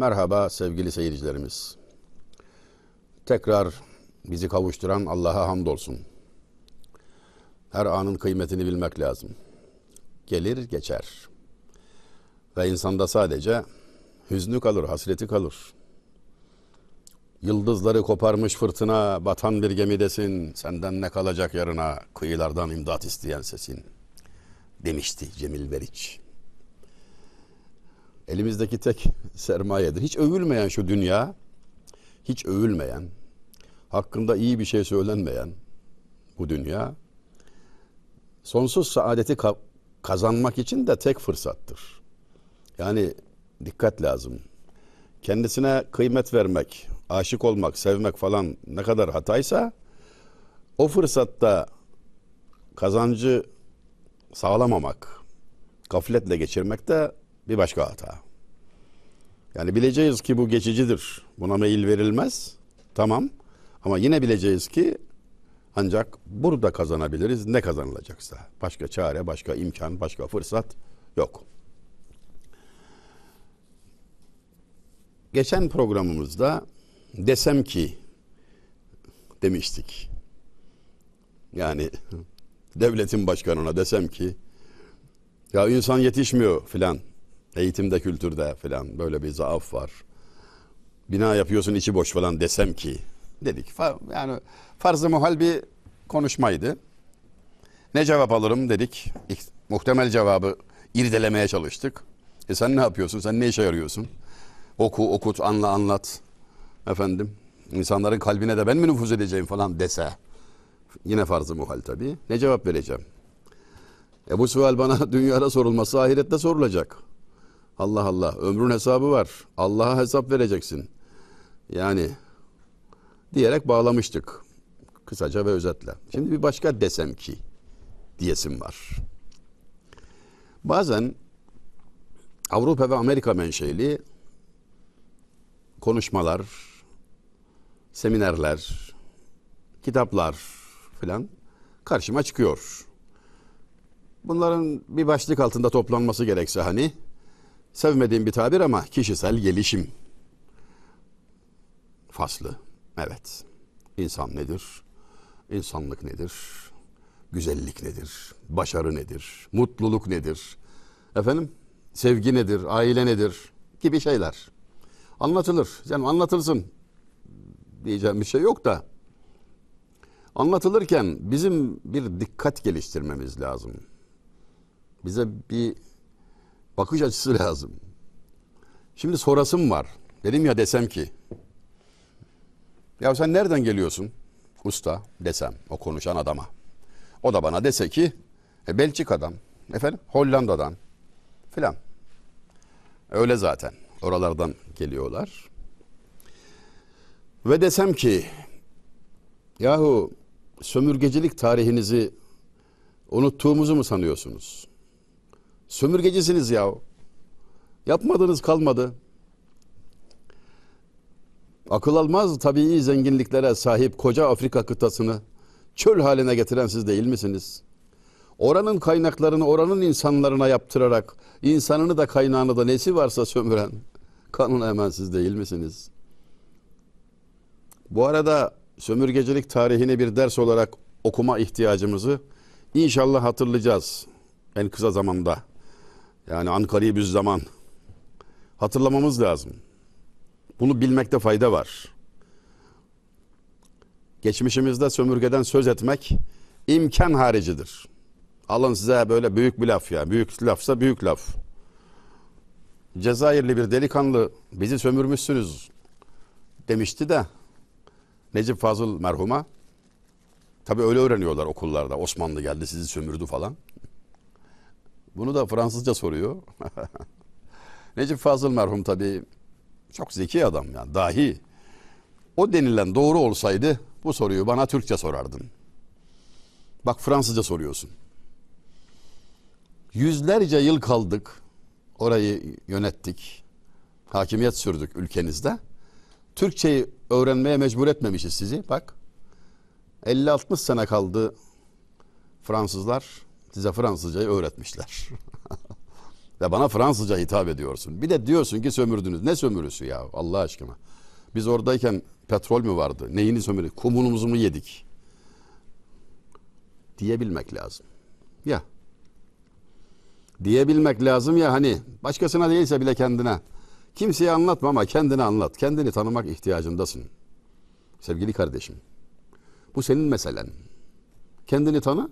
Merhaba sevgili seyircilerimiz. Tekrar bizi kavuşturan Allah'a hamdolsun. Her anın kıymetini bilmek lazım. Gelir geçer. Ve insanda sadece hüznü kalır, hasreti kalır. Yıldızları koparmış fırtına, batan bir gemidesin. Senden ne kalacak yarına, kıyılardan imdat isteyen sesin. Demişti Cemil Beriç. Elimizdeki tek sermayedir. Hiç övülmeyen şu dünya, hiç övülmeyen, hakkında iyi bir şey söylenmeyen bu dünya, sonsuz saadeti ka- kazanmak için de tek fırsattır. Yani dikkat lazım. Kendisine kıymet vermek, aşık olmak, sevmek falan ne kadar hataysa o fırsatta kazancı sağlamamak, gafletle geçirmek de bir başka hata. Yani bileceğiz ki bu geçicidir. Buna meyil verilmez. Tamam. Ama yine bileceğiz ki ancak burada kazanabiliriz ne kazanılacaksa. Başka çare, başka imkan, başka fırsat yok. Geçen programımızda desem ki demiştik. Yani devletin başkanına desem ki ya insan yetişmiyor filan. Eğitimde, kültürde filan böyle bir zaaf var. Bina yapıyorsun içi boş falan desem ki dedik. Yani farz-ı muhal bir konuşmaydı. Ne cevap alırım dedik. Muhtemel cevabı irdelemeye çalıştık. E sen ne yapıyorsun? Sen ne işe yarıyorsun? Oku, okut, anla, anlat. Efendim, insanların kalbine de ben mi nüfuz edeceğim falan dese. Yine farz-ı muhal tabii. Ne cevap vereceğim? E bu sual bana dünyada sorulması ahirette sorulacak. Allah Allah. Ömrün hesabı var. Allah'a hesap vereceksin. Yani diyerek bağlamıştık. Kısaca ve özetle. Şimdi bir başka desem ki diyesim var. Bazen Avrupa ve Amerika menşeli konuşmalar, seminerler, kitaplar filan karşıma çıkıyor. Bunların bir başlık altında toplanması gerekse hani sevmediğim bir tabir ama kişisel gelişim faslı. Evet. İnsan nedir? İnsanlık nedir? Güzellik nedir? Başarı nedir? Mutluluk nedir? Efendim? Sevgi nedir? Aile nedir? Gibi şeyler. Anlatılır. Yani anlatılsın diyeceğim bir şey yok da anlatılırken bizim bir dikkat geliştirmemiz lazım. Bize bir bakış açısı lazım. Şimdi sorasım var. Dedim ya desem ki ya sen nereden geliyorsun usta desem o konuşan adama. O da bana dese ki e, Belçika'dan efendim Hollanda'dan filan. Öyle zaten oralardan geliyorlar. Ve desem ki yahu sömürgecilik tarihinizi unuttuğumuzu mu sanıyorsunuz? Sömürgecisiniz ya. Yapmadınız kalmadı. Akıl almaz tabii zenginliklere sahip koca Afrika kıtasını çöl haline getiren siz değil misiniz? Oranın kaynaklarını oranın insanlarına yaptırarak insanını da kaynağını da nesi varsa sömüren kanun hemen siz değil misiniz? Bu arada sömürgecilik tarihini bir ders olarak okuma ihtiyacımızı inşallah hatırlayacağız en kısa zamanda. Yani Ankara'yı bir zaman hatırlamamız lazım. Bunu bilmekte fayda var. Geçmişimizde sömürgeden söz etmek imkan haricidir. Alın size böyle büyük bir laf ya. Büyük lafsa büyük laf. Cezayirli bir delikanlı bizi sömürmüşsünüz demişti de Necip Fazıl merhuma. Tabii öyle öğreniyorlar okullarda. Osmanlı geldi sizi sömürdü falan. Bunu da Fransızca soruyor. Necip Fazıl merhum tabii çok zeki adam yani dahi. O denilen doğru olsaydı bu soruyu bana Türkçe sorardın. Bak Fransızca soruyorsun. Yüzlerce yıl kaldık. Orayı yönettik. Hakimiyet sürdük ülkenizde. Türkçeyi öğrenmeye mecbur etmemişiz sizi. Bak 50-60 sene kaldı Fransızlar size Fransızcayı öğretmişler. Ve bana Fransızca hitap ediyorsun. Bir de diyorsun ki sömürdünüz. Ne sömürüsü ya Allah aşkına. Biz oradayken petrol mü vardı? Neyini sömürdük? Kumunumuzu mu yedik? Diyebilmek lazım. Ya. Diyebilmek lazım ya hani başkasına değilse bile kendine. Kimseye anlatma ama kendine anlat. Kendini tanımak ihtiyacındasın. Sevgili kardeşim. Bu senin meselen. Kendini tanı.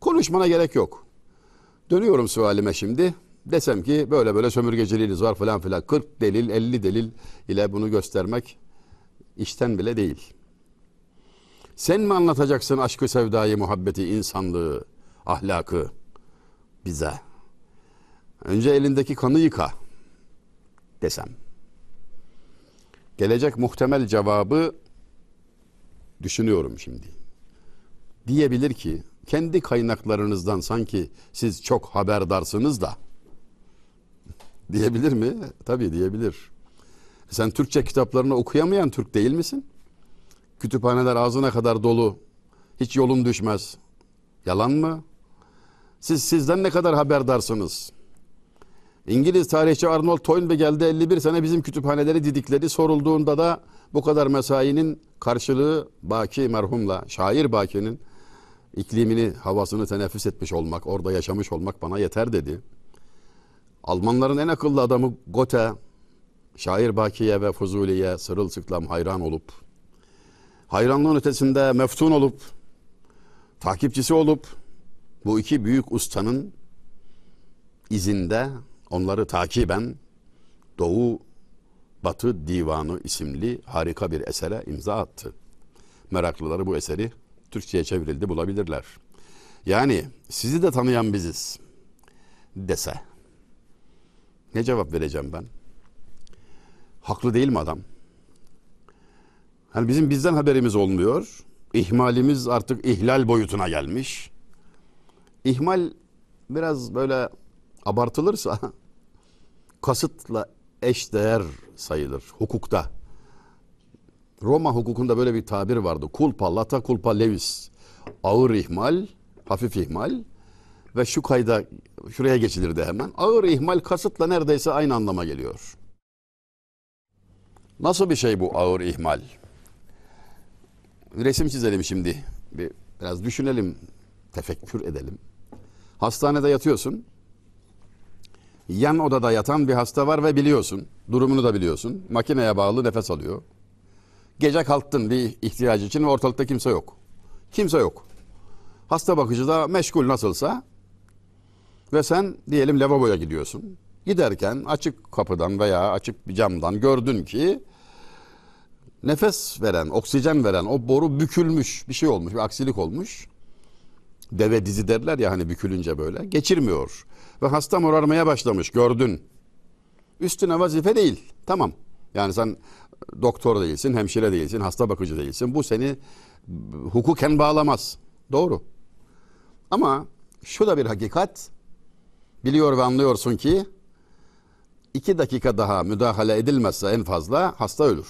Konuşmana gerek yok. Dönüyorum sualime şimdi. Desem ki böyle böyle sömürgeciliğiniz var falan filan. 40 delil 50 delil ile bunu göstermek işten bile değil. Sen mi anlatacaksın aşkı, sevdayı, muhabbeti, insanlığı, ahlakı bize? Önce elindeki kanı yıka desem. Gelecek muhtemel cevabı düşünüyorum şimdi. Diyebilir ki kendi kaynaklarınızdan sanki siz çok haberdarsınız da diyebilir mi? Tabii diyebilir. Sen Türkçe kitaplarını okuyamayan Türk değil misin? Kütüphaneler ağzına kadar dolu. Hiç yolun düşmez. Yalan mı? Siz sizden ne kadar haberdarsınız? İngiliz tarihçi Arnold Toynbee geldi 51 sene bizim kütüphaneleri didikledi. Sorulduğunda da bu kadar mesainin karşılığı Baki merhumla, şair Baki'nin iklimini, havasını teneffüs etmiş olmak, orada yaşamış olmak bana yeter dedi. Almanların en akıllı adamı Goethe, şair Baki'ye ve Fuzuli'ye sırılsıklam hayran olup, hayranlığın ötesinde meftun olup, takipçisi olup, bu iki büyük ustanın izinde onları takiben Doğu Batı Divanı isimli harika bir esere imza attı. Meraklıları bu eseri Türkçe'ye çevrildi bulabilirler. Yani sizi de tanıyan biziz dese ne cevap vereceğim ben? Haklı değil mi adam? Yani bizim bizden haberimiz olmuyor. İhmalimiz artık ihlal boyutuna gelmiş. İhmal biraz böyle abartılırsa kasıtla eş değer sayılır hukukta. Roma hukukunda böyle bir tabir vardı. Culpa, lata culpa levis. Ağır ihmal, hafif ihmal ve şu kayda şuraya geçilirdi hemen. Ağır ihmal kasıtla neredeyse aynı anlama geliyor. Nasıl bir şey bu ağır ihmal? Resim çizelim şimdi. Bir, biraz düşünelim, tefekkür edelim. Hastanede yatıyorsun. Yan odada yatan bir hasta var ve biliyorsun. Durumunu da biliyorsun. Makineye bağlı nefes alıyor. Gece kalktın bir ihtiyacı için ve ortalıkta kimse yok. Kimse yok. Hasta bakıcı da meşgul nasılsa ve sen diyelim lavaboya gidiyorsun. Giderken açık kapıdan veya açık bir camdan gördün ki nefes veren, oksijen veren o boru bükülmüş, bir şey olmuş, bir aksilik olmuş. Deve dizi derler ya hani bükülünce böyle. Geçirmiyor. Ve hasta morarmaya başlamış gördün. Üstüne vazife değil. Tamam. Yani sen doktor değilsin, hemşire değilsin, hasta bakıcı değilsin. Bu seni hukuken bağlamaz. Doğru. Ama şu da bir hakikat. Biliyor ve anlıyorsun ki iki dakika daha müdahale edilmezse en fazla hasta ölür.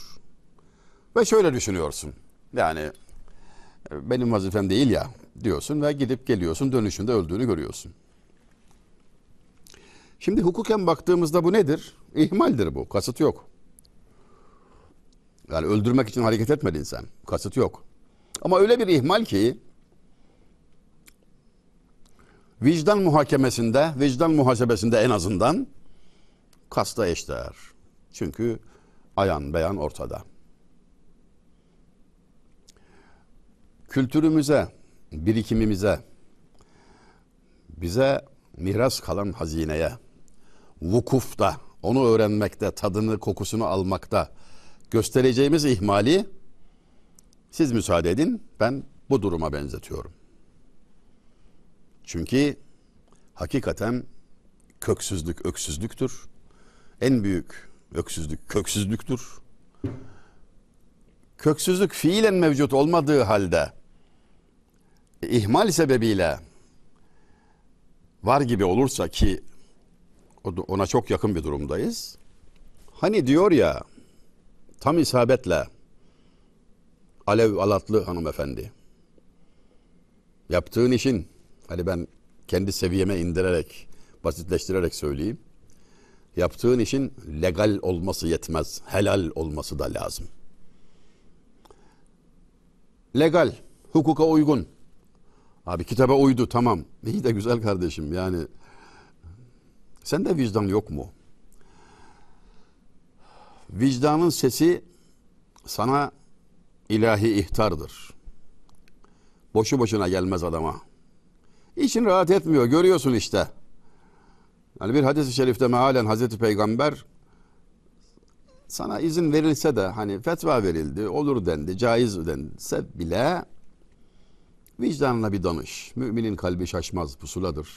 Ve şöyle düşünüyorsun. Yani benim vazifem değil ya diyorsun ve gidip geliyorsun dönüşünde öldüğünü görüyorsun. Şimdi hukuken baktığımızda bu nedir? İhmaldir bu. Kasıt yok. Yani öldürmek için hareket etmedin sen. Kasıt yok. Ama öyle bir ihmal ki vicdan muhakemesinde, vicdan muhasebesinde en azından kasta eşdeğer. Çünkü ayan beyan ortada. Kültürümüze, birikimimize, bize miras kalan hazineye, vukufta, onu öğrenmekte, tadını, kokusunu almakta göstereceğimiz ihmali siz müsaade edin ben bu duruma benzetiyorum. Çünkü hakikaten köksüzlük öksüzlüktür. En büyük öksüzlük köksüzlüktür. Köksüzlük fiilen mevcut olmadığı halde ihmal sebebiyle var gibi olursa ki ona çok yakın bir durumdayız. Hani diyor ya tam isabetle Alev Alatlı hanımefendi yaptığın işin hani ben kendi seviyeme indirerek basitleştirerek söyleyeyim. Yaptığın işin legal olması yetmez. Helal olması da lazım. Legal, hukuka uygun. Abi kitaba uydu tamam. İyi de güzel kardeşim yani. Sende vicdan yok mu? Vicdanın sesi sana ilahi ihtardır. Boşu boşuna gelmez adama. İçin rahat etmiyor. Görüyorsun işte. Yani bir hadis-i şerifte mealen Hazreti Peygamber sana izin verilse de hani fetva verildi, olur dendi, caiz dense bile vicdanına bir danış. Müminin kalbi şaşmaz, pusuladır.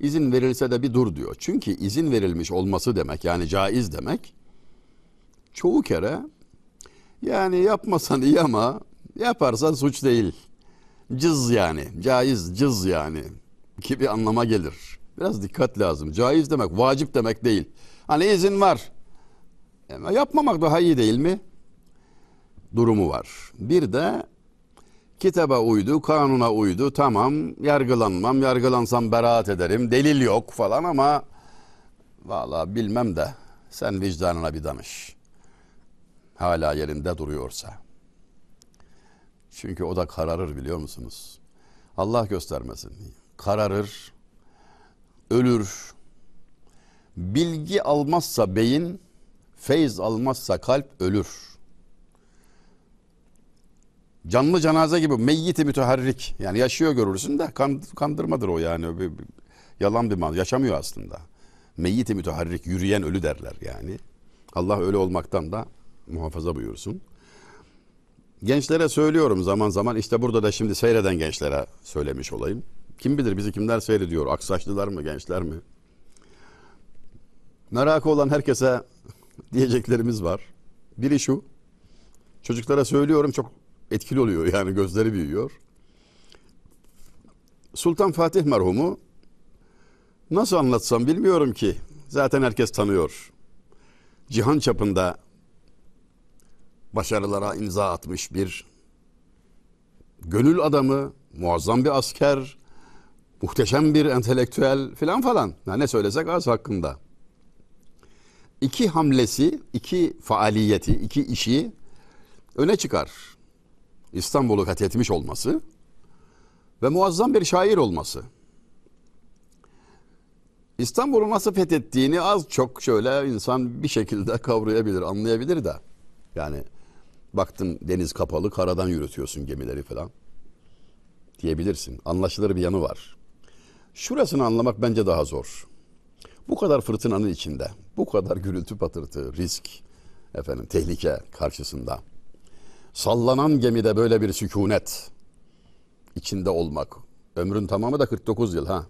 İzin verilse de bir dur diyor. Çünkü izin verilmiş olması demek yani caiz demek çoğu kere yani yapmasan iyi ama yaparsan suç değil. Cız yani, caiz, cız yani gibi anlama gelir. Biraz dikkat lazım. Caiz demek, vacip demek değil. Hani izin var. Ama yapmamak daha iyi değil mi? Durumu var. Bir de kitaba uydu, kanuna uydu. Tamam, yargılanmam, yargılansam beraat ederim. Delil yok falan ama valla bilmem de sen vicdanına bir danış. Hala yerinde duruyorsa. Çünkü o da kararır biliyor musunuz? Allah göstermesin. Kararır, ölür. Bilgi almazsa beyin, feyz almazsa kalp ölür. Canlı cenaze gibi meyyiti müteharrik. Yani yaşıyor görürsün de kandırmadır o yani. Bir, bir, yalan bir man. Yaşamıyor aslında. Meyyiti müteharrik, yürüyen ölü derler yani. Allah öyle olmaktan da muhafaza buyursun. Gençlere söylüyorum zaman zaman işte burada da şimdi seyreden gençlere söylemiş olayım. Kim bilir bizi kimler seyrediyor? Aksaçlılar mı, gençler mi? Merakı olan herkese diyeceklerimiz var. Biri şu. Çocuklara söylüyorum çok etkili oluyor yani gözleri büyüyor. Sultan Fatih merhumu nasıl anlatsam bilmiyorum ki. Zaten herkes tanıyor. Cihan çapında başarılara imza atmış bir gönül adamı, muazzam bir asker, muhteşem bir entelektüel filan falan. Ya ne söylesek az hakkında. İki hamlesi, iki faaliyeti, iki işi öne çıkar. İstanbul'u fethetmiş olması ve muazzam bir şair olması. İstanbul'u nasıl fethettiğini az çok şöyle insan bir şekilde kavrayabilir, anlayabilir de. Yani baktın deniz kapalı, karadan yürütüyorsun gemileri falan diyebilirsin. Anlaşılır bir yanı var. Şurasını anlamak bence daha zor. Bu kadar fırtınanın içinde, bu kadar gürültü patırtı, risk, efendim tehlike karşısında sallanan gemide böyle bir sükunet içinde olmak. Ömrün tamamı da 49 yıl ha.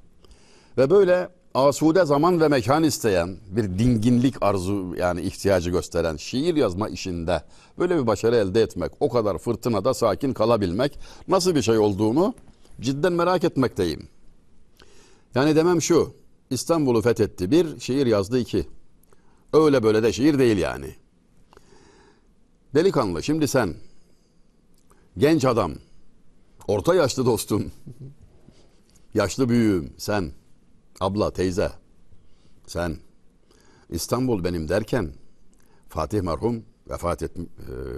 Ve böyle asude zaman ve mekan isteyen bir dinginlik arzu yani ihtiyacı gösteren şiir yazma işinde böyle bir başarı elde etmek, o kadar fırtınada sakin kalabilmek nasıl bir şey olduğunu cidden merak etmekteyim. Yani demem şu, İstanbul'u fethetti bir, şiir yazdı iki. Öyle böyle de şiir değil yani. Delikanlı şimdi sen, genç adam, orta yaşlı dostum, yaşlı büyüğüm sen, abla, teyze, sen İstanbul benim derken Fatih merhum vefat et, e,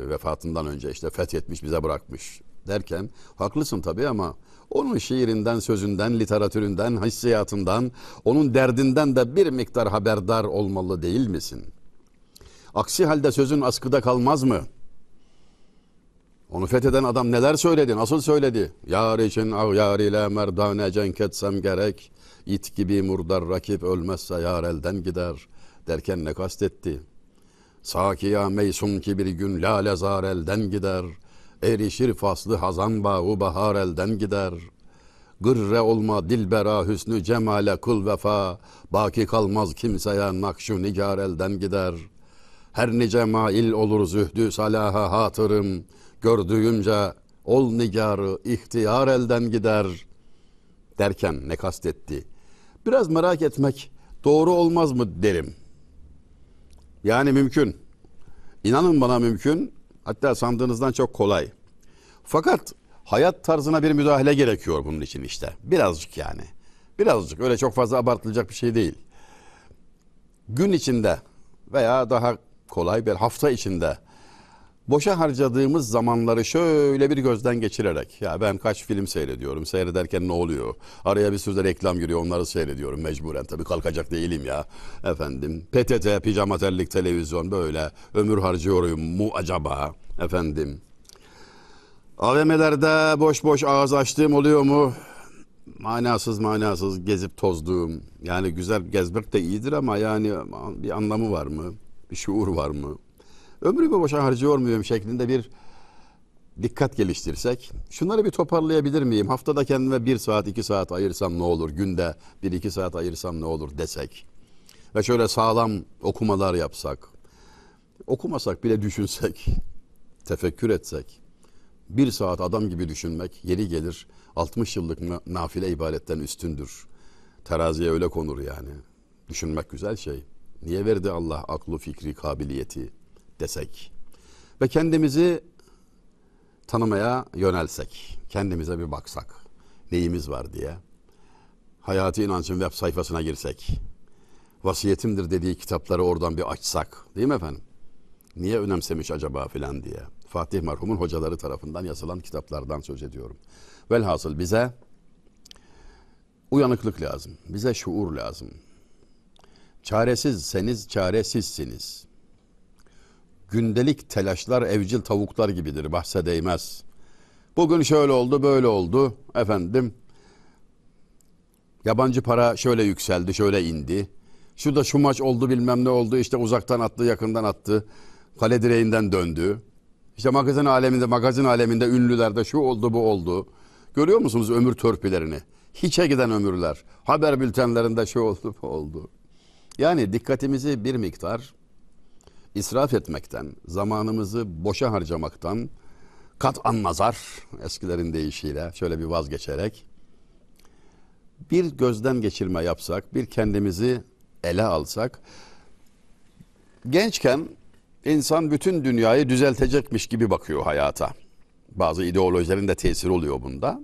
vefatından önce işte fethetmiş bize bırakmış derken haklısın tabii ama onun şiirinden, sözünden, literatüründen, hissiyatından, onun derdinden de bir miktar haberdar olmalı değil misin? Aksi halde sözün askıda kalmaz mı? Onu fetheden adam neler söyledi, nasıl söyledi? Yar için av ile merdane cenk etsem gerek. İt gibi murdar rakip ölmezse yar elden gider. Derken ne kastetti? Sakiya meysun ki bir gün lale elden gider.'' Erişir faslı hazan bağı bahar elden gider. Gırre olma dilbera hüsnü cemale kul vefa. Baki kalmaz kimseye nakşu nigar elden gider. Her nice mail olur zühdü salaha hatırım. Gördüğümce ol nigarı ihtiyar elden gider. Derken ne kastetti? Biraz merak etmek doğru olmaz mı derim. Yani mümkün. İnanın bana mümkün. Hatta sandığınızdan çok kolay. Fakat hayat tarzına bir müdahale gerekiyor bunun için işte. Birazcık yani. Birazcık öyle çok fazla abartılacak bir şey değil. gün içinde veya daha kolay bir hafta içinde boşa harcadığımız zamanları şöyle bir gözden geçirerek ya ben kaç film seyrediyorum seyrederken ne oluyor? Araya bir sürü reklam giriyor onları seyrediyorum mecburen. Tabii kalkacak değilim ya. Efendim PTT pijama terlik televizyon böyle ömür harcıyorum mu acaba? Efendim AVM'lerde boş boş ağız açtığım oluyor mu? Manasız manasız gezip tozduğum. Yani güzel gezmek de iyidir ama yani bir anlamı var mı? Bir şuur var mı ömrümü boşa harcıyor muyum şeklinde bir dikkat geliştirsek. Şunları bir toparlayabilir miyim? Haftada kendime bir saat iki saat ayırsam ne olur? Günde bir iki saat ayırsam ne olur desek. Ve şöyle sağlam okumalar yapsak. Okumasak bile düşünsek. Tefekkür etsek. Bir saat adam gibi düşünmek yeri gelir 60 yıllık nafile ibadetten üstündür. Teraziye öyle konur yani. Düşünmek güzel şey. Niye verdi Allah aklı, fikri, kabiliyeti? Desek ve kendimizi tanımaya yönelsek, kendimize bir baksak, neyimiz var diye, Hayati İnanç'ın web sayfasına girsek, vasiyetimdir dediği kitapları oradan bir açsak, değil mi efendim? Niye önemsemiş acaba filan diye. Fatih merhumun hocaları tarafından yazılan kitaplardan söz ediyorum. Velhasıl bize uyanıklık lazım. Bize şuur lazım. Çaresizseniz çaresizsiniz gündelik telaşlar evcil tavuklar gibidir bahse değmez. Bugün şöyle oldu böyle oldu efendim. Yabancı para şöyle yükseldi şöyle indi. Şurada şu maç oldu bilmem ne oldu işte uzaktan attı yakından attı. Kale direğinden döndü. İşte magazin aleminde magazin aleminde ünlülerde şu oldu bu oldu. Görüyor musunuz ömür törpülerini? Hiçe giden ömürler. Haber bültenlerinde şu oldu bu oldu. Yani dikkatimizi bir miktar israf etmekten, zamanımızı boşa harcamaktan kat'an nazar eskilerin deyişiyle şöyle bir vazgeçerek bir gözden geçirme yapsak, bir kendimizi ele alsak gençken insan bütün dünyayı düzeltecekmiş gibi bakıyor hayata. Bazı ideolojilerin de tesiri oluyor bunda.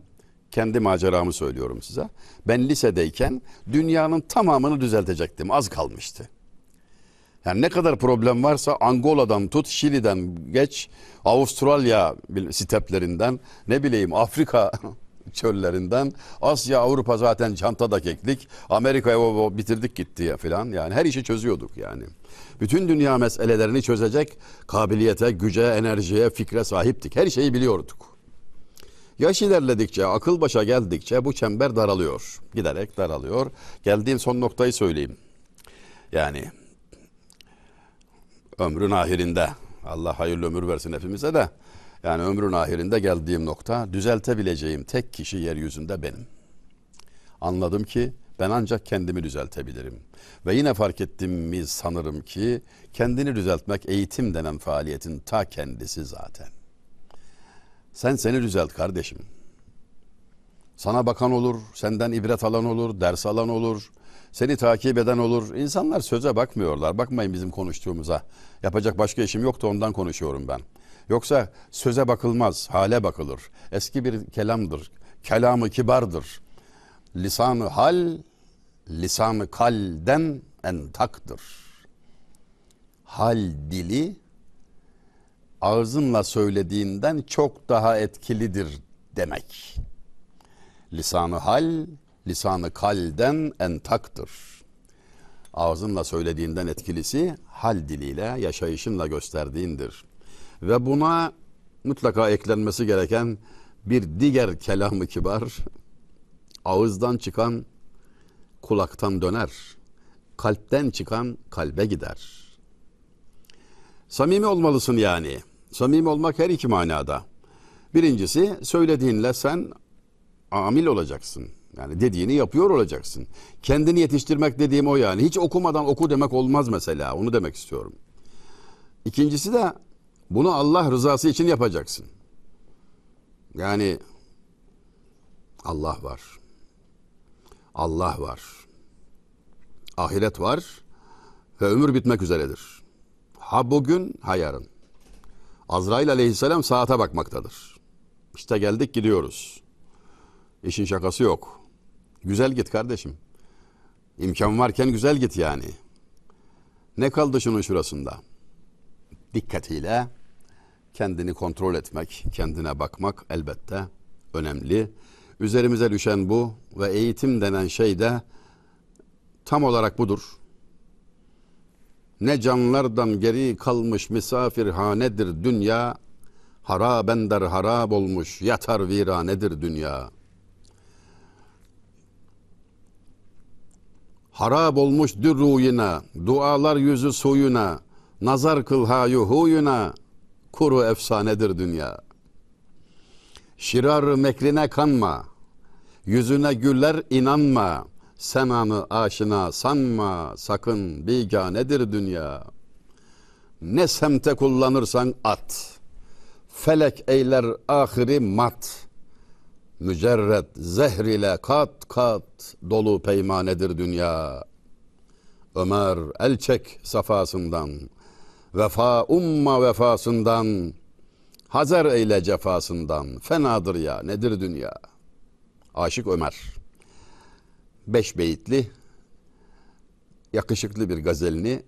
Kendi maceramı söylüyorum size. Ben lisedeyken dünyanın tamamını düzeltecektim. Az kalmıştı. Yani ne kadar problem varsa Angola'dan tut, Şili'den geç, Avustralya steplerinden, ne bileyim Afrika çöllerinden, Asya, Avrupa zaten çantada keklik, Amerika'ya bitirdik gitti ya filan. Yani her işi çözüyorduk yani. Bütün dünya meselelerini çözecek kabiliyete, güce, enerjiye, fikre sahiptik. Her şeyi biliyorduk. Yaş ilerledikçe, akıl başa geldikçe bu çember daralıyor. Giderek daralıyor. Geldiğim son noktayı söyleyeyim. Yani ömrün ahirinde Allah hayırlı ömür versin hepimize de yani ömrün ahirinde geldiğim nokta düzeltebileceğim tek kişi yeryüzünde benim. Anladım ki ben ancak kendimi düzeltebilirim. Ve yine fark ettim mi sanırım ki kendini düzeltmek eğitim denen faaliyetin ta kendisi zaten. Sen seni düzelt kardeşim. Sana bakan olur, senden ibret alan olur, ders alan olur, seni takip eden olur. İnsanlar söze bakmıyorlar. Bakmayın bizim konuştuğumuza. Yapacak başka işim yoktu ondan konuşuyorum ben. Yoksa söze bakılmaz, hale bakılır. Eski bir kelamdır. Kelamı kibardır. Lisanı hal, lisanı kalden entaktır. Hal dili ağzınla söylediğinden çok daha etkilidir demek. Lisanı hal, lisanı kalden entaktır. Ağzınla söylediğinden etkilisi hal diliyle, yaşayışınla gösterdiğindir. Ve buna mutlaka eklenmesi gereken bir diğer kelamı kibar, ağızdan çıkan kulaktan döner, kalpten çıkan kalbe gider. Samimi olmalısın yani. Samimi olmak her iki manada. Birincisi söylediğinle sen amil olacaksın. Yani dediğini yapıyor olacaksın. Kendini yetiştirmek dediğim o yani. Hiç okumadan oku demek olmaz mesela. Onu demek istiyorum. İkincisi de bunu Allah rızası için yapacaksın. Yani Allah var. Allah var. Ahiret var ve ömür bitmek üzeredir. Ha bugün ha yarın. Azrail aleyhisselam saate bakmaktadır. İşte geldik gidiyoruz. İşin şakası yok. Güzel git kardeşim. İmkan varken güzel git yani. Ne kaldı şunun şurasında? Dikkatiyle kendini kontrol etmek, kendine bakmak elbette önemli. Üzerimize düşen bu ve eğitim denen şey de tam olarak budur. Ne canlardan geri kalmış misafirhanedir dünya, harabender harab olmuş yatar viranedir dünya. Harab olmuş dürruyuna, dualar yüzü suyuna, nazar kıl hayu huyuna, kuru efsanedir dünya. Şirar mekrine kanma, yüzüne güller inanma, sen anı aşina sanma, sakın biganedir dünya. Ne semte kullanırsan at, felek eyler ahiri mat.'' Mücerret zehr ile kat kat dolu peymanedir dünya. Ömer el çek safasından, vefa umma vefasından, Hazar eyle cefasından, fenadır ya nedir dünya? Aşık Ömer. Beş beyitli, yakışıklı bir gazelini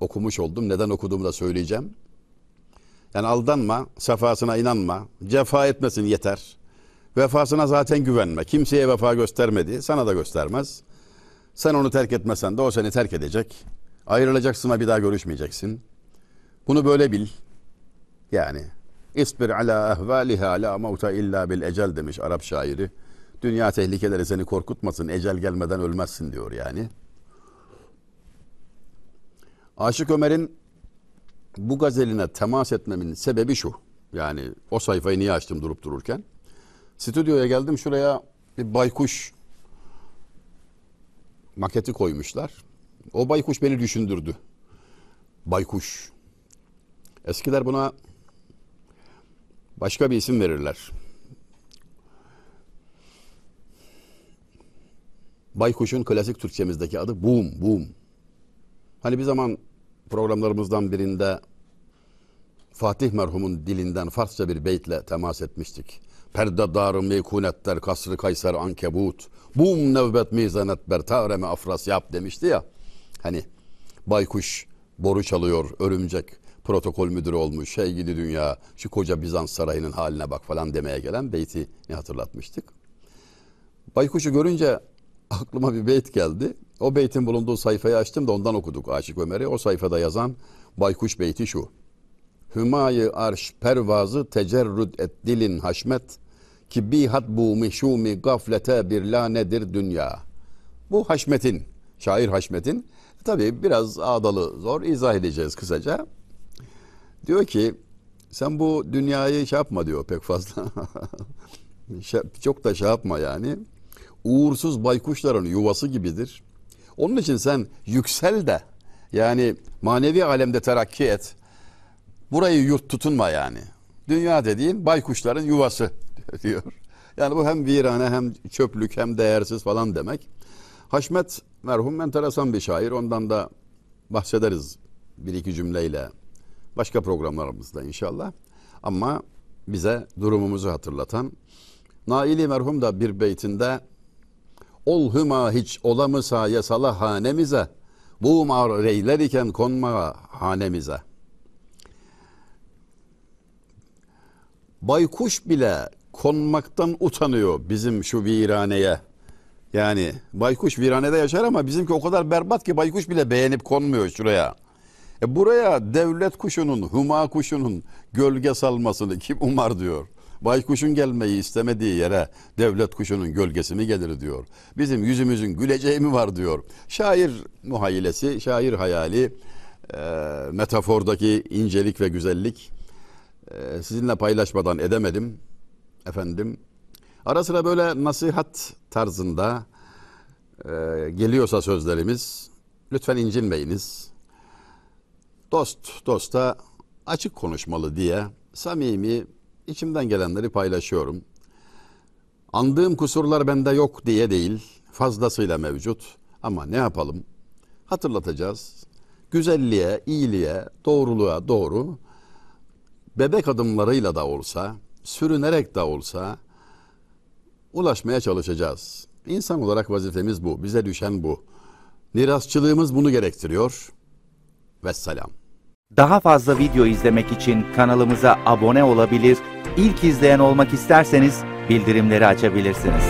okumuş oldum. Neden okuduğumu da söyleyeceğim. Yani aldanma, safasına inanma, cefa etmesin yeter. Vefasına zaten güvenme. Kimseye vefa göstermedi. Sana da göstermez. Sen onu terk etmesen de o seni terk edecek. Ayrılacaksın ama bir daha görüşmeyeceksin. Bunu böyle bil. Yani İsbir ala ehvaliha la mauta illa bil ecel demiş Arap şairi. Dünya tehlikeleri seni korkutmasın. Ecel gelmeden ölmezsin diyor yani. Aşık Ömer'in bu gazeline temas etmemin sebebi şu. Yani o sayfayı niye açtım durup dururken? Stüdyoya geldim şuraya bir baykuş maketi koymuşlar. O baykuş beni düşündürdü. Baykuş. Eskiler buna başka bir isim verirler. Baykuş'un klasik Türkçemizdeki adı boom, boom. Hani bir zaman programlarımızdan birinde Fatih merhumun dilinden Farsça bir beytle temas etmiştik. Perde darı meykunetler kasrı kayser ankebut. Bum nevbet mizanet ber tareme afras yap demişti ya. Hani baykuş boru çalıyor örümcek protokol müdürü olmuş şey gidi dünya şu koca Bizans sarayının haline bak falan demeye gelen beyti ne hatırlatmıştık. Baykuşu görünce aklıma bir beyt geldi. O beytin bulunduğu sayfayı açtım da ondan okuduk Aşık Ömer'i. O sayfada yazan baykuş beyti şu. Hümayı arş pervazı tecerrüd et dilin haşmet ki bihat bu meşumi gaflete bir lanedir dünya. Bu Haşmet'in, şair Haşmet'in tabi biraz ağdalı zor izah edeceğiz kısaca. Diyor ki sen bu dünyayı şey yapma diyor pek fazla. Çok da şey yapma yani. Uğursuz baykuşların yuvası gibidir. Onun için sen yüksel de yani manevi alemde terakki et. Burayı yurt tutunma yani. Dünya dediğin baykuşların yuvası diyor. Yani bu hem virane hem çöplük hem değersiz falan demek. Haşmet merhum enteresan bir şair. Ondan da bahsederiz bir iki cümleyle. Başka programlarımızda inşallah. Ama bize durumumuzu hatırlatan Naili merhum da bir beytinde Ol hüma hiç olamısa yasala hanemize bu mar reyler iken konma hanemize. Baykuş bile konmaktan utanıyor bizim şu viraneye. Yani baykuş viranede yaşar ama bizimki o kadar berbat ki baykuş bile beğenip konmuyor şuraya. E buraya devlet kuşunun, huma kuşunun gölge salmasını kim umar diyor. Baykuşun gelmeyi istemediği yere devlet kuşunun gölgesi mi gelir diyor. Bizim yüzümüzün güleceği mi var diyor. Şair muhayyilesi, şair hayali, e, metafordaki incelik ve güzellik e, sizinle paylaşmadan edemedim. Efendim ara sıra böyle nasihat tarzında e, geliyorsa sözlerimiz lütfen incinmeyiniz. Dost dosta açık konuşmalı diye samimi içimden gelenleri paylaşıyorum. Andığım kusurlar bende yok diye değil, fazlasıyla mevcut. Ama ne yapalım? Hatırlatacağız. Güzelliğe, iyiliğe, doğruluğa doğru bebek adımlarıyla da olsa, sürünerek de olsa ulaşmaya çalışacağız. İnsan olarak vazifemiz bu. Bize düşen bu. Mirasçılığımız bunu gerektiriyor. Vesselam. Daha fazla video izlemek için kanalımıza abone olabilir, ilk izleyen olmak isterseniz bildirimleri açabilirsiniz.